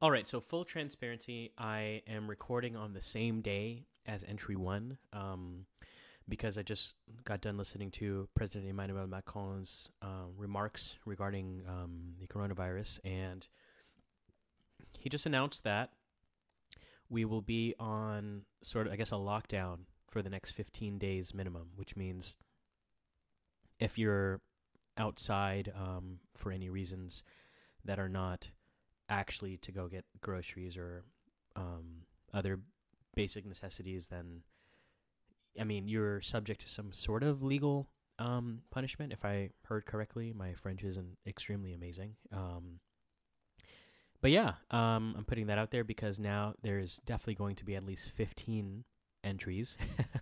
All right, so full transparency, I am recording on the same day as entry one um, because I just got done listening to President Emmanuel Macron's um, remarks regarding um, the coronavirus, and he just announced that we will be on sort of, I guess, a lockdown for the next 15 days minimum, which means if you're outside um, for any reasons that are not actually to go get groceries or um, other basic necessities, then I mean you're subject to some sort of legal um, punishment. If I heard correctly, my French isn't extremely amazing. Um, but yeah, um, I'm putting that out there because now there's definitely going to be at least 15 entries.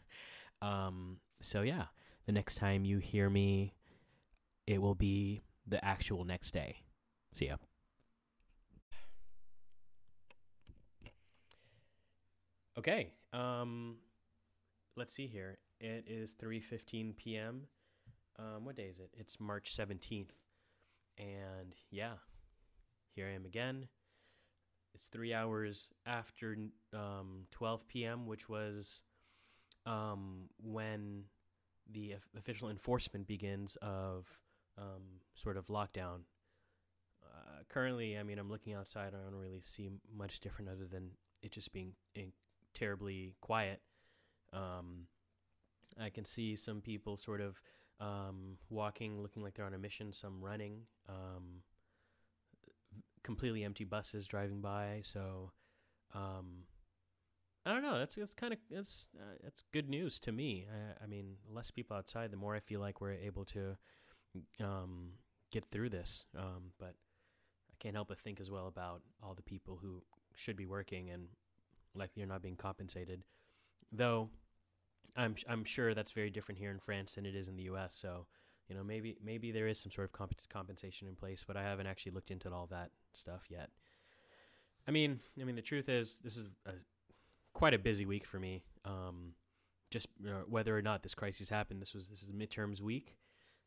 um, so yeah, the next time you hear me, it will be the actual next day. See ya. Okay. Um, let's see here. It is 3:15 p.m. Um, what day is it? It's March 17th. And yeah, here I am again. It's three hours after um, 12 p.m., which was um, when the official enforcement begins of um, sort of lockdown. Uh, currently, I mean, I'm looking outside. I don't really see much different other than it just being in- terribly quiet. Um, I can see some people sort of um, walking, looking like they're on a mission. Some running. Um, completely empty buses driving by. So, um, I don't know. That's that's kind of that's uh, that's good news to me. I, I, mean, less people outside, the more I feel like we're able to um, get through this. Um, but I can't help but think as well about all the people who should be working and likely are not being compensated. Though, I'm I'm sure that's very different here in France than it is in the U.S. So you know maybe maybe there is some sort of comp- compensation in place but i haven't actually looked into all that stuff yet i mean i mean the truth is this is a, quite a busy week for me um, just you know, whether or not this crisis happened this was this is midterms week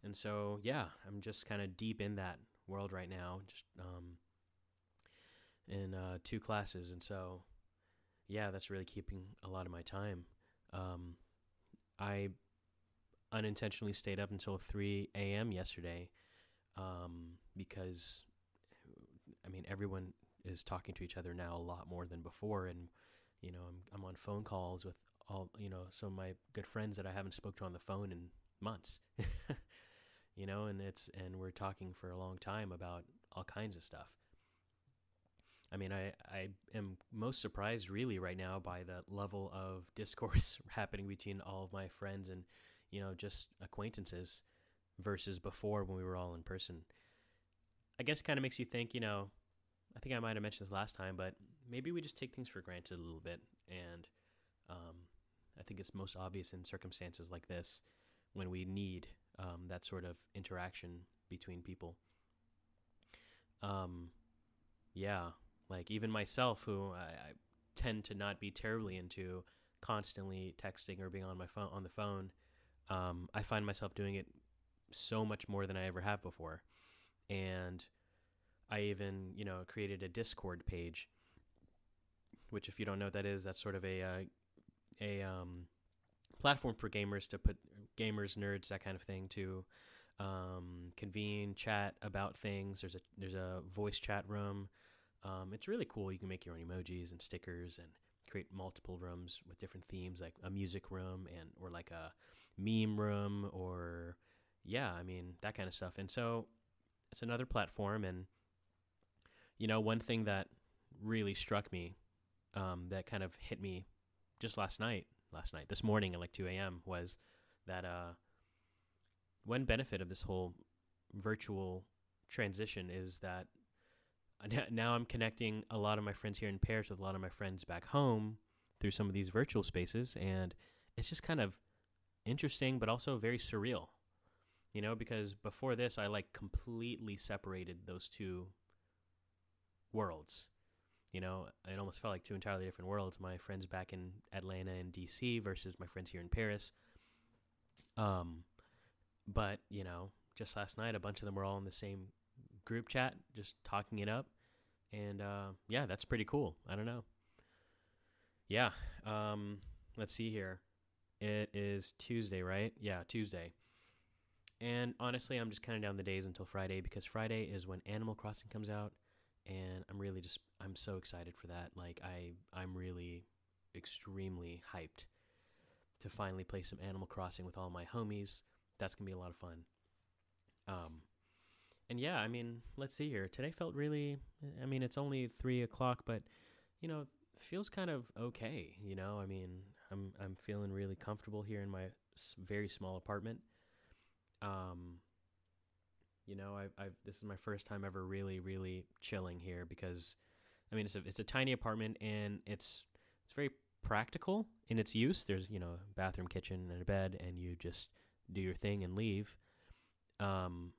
and so yeah i'm just kind of deep in that world right now just um, in uh, two classes and so yeah that's really keeping a lot of my time um, i unintentionally stayed up until 3 a.m. yesterday um, because, I mean, everyone is talking to each other now a lot more than before. And, you know, I'm, I'm on phone calls with all, you know, some of my good friends that I haven't spoke to on the phone in months, you know, and it's, and we're talking for a long time about all kinds of stuff. I mean, I, I am most surprised really right now by the level of discourse happening between all of my friends and you know, just acquaintances versus before when we were all in person. I guess it kind of makes you think, you know, I think I might have mentioned this last time, but maybe we just take things for granted a little bit. And um, I think it's most obvious in circumstances like this when we need um, that sort of interaction between people. Um, yeah, like even myself, who I, I tend to not be terribly into constantly texting or being on my phone on the phone um, I find myself doing it so much more than I ever have before. And I even, you know, created a Discord page, which, if you don't know what that is, that's sort of a uh, a um, platform for gamers to put gamers, nerds, that kind of thing to um, convene, chat about things. There's a there's a voice chat room. Um, it's really cool. You can make your own emojis and stickers and create multiple rooms with different themes, like a music room and or like a meme room or yeah, I mean that kind of stuff. And so it's another platform, and you know one thing that really struck me, um, that kind of hit me just last night, last night, this morning at like 2 a.m. was that uh, one benefit of this whole virtual transition is that now I'm connecting a lot of my friends here in Paris with a lot of my friends back home through some of these virtual spaces, and it's just kind of interesting, but also very surreal. You know, because before this, I like completely separated those two worlds. You know, it almost felt like two entirely different worlds. My friends back in Atlanta and DC versus my friends here in Paris. Um, but you know, just last night, a bunch of them were all in the same group chat, just talking it up, and uh, yeah, that's pretty cool. I don't know. Yeah. Um, let's see here. It is Tuesday, right? Yeah, Tuesday. And honestly, I'm just counting down the days until Friday because Friday is when Animal Crossing comes out, and I'm really just I'm so excited for that. Like I I'm really extremely hyped to finally play some Animal Crossing with all my homies. That's gonna be a lot of fun. Um, and yeah, I mean, let's see here. Today felt really. I mean, it's only three o'clock, but you know, feels kind of okay. You know, I mean, I'm I'm feeling really comfortable here in my very small apartment. Um, you know, I I've this is my first time ever really really chilling here because, I mean, it's a it's a tiny apartment and it's it's very practical in its use. There's you know bathroom, kitchen, and a bed, and you just do your thing and leave. Um,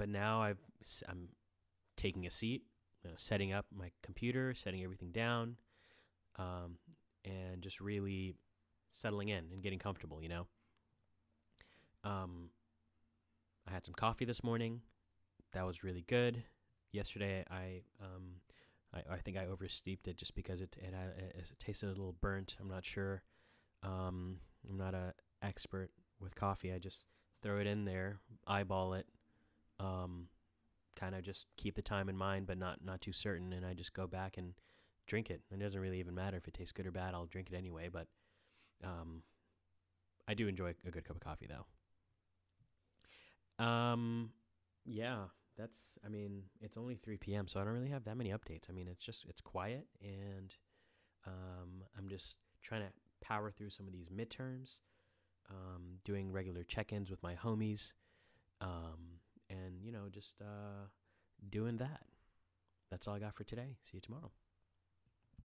but now I've I'm taking a seat, you know, setting up my computer, setting everything down, um, and just really settling in and getting comfortable. You know. Um, I had some coffee this morning. That was really good. Yesterday, I um, I, I think I oversteeped it just because it it, it, it tasted a little burnt. I'm not sure. Um, I'm not a expert with coffee. I just throw it in there, eyeball it, um, kind of just keep the time in mind, but not not too certain. And I just go back and drink it. It doesn't really even matter if it tastes good or bad. I'll drink it anyway. But um, I do enjoy a good cup of coffee, though. Um, yeah, that's. I mean, it's only three p.m., so I don't really have that many updates. I mean, it's just it's quiet, and um, I'm just trying to power through some of these midterms. Um, doing regular check-ins with my homies. Um, and you know just uh, doing that. That's all I got for today. See you tomorrow.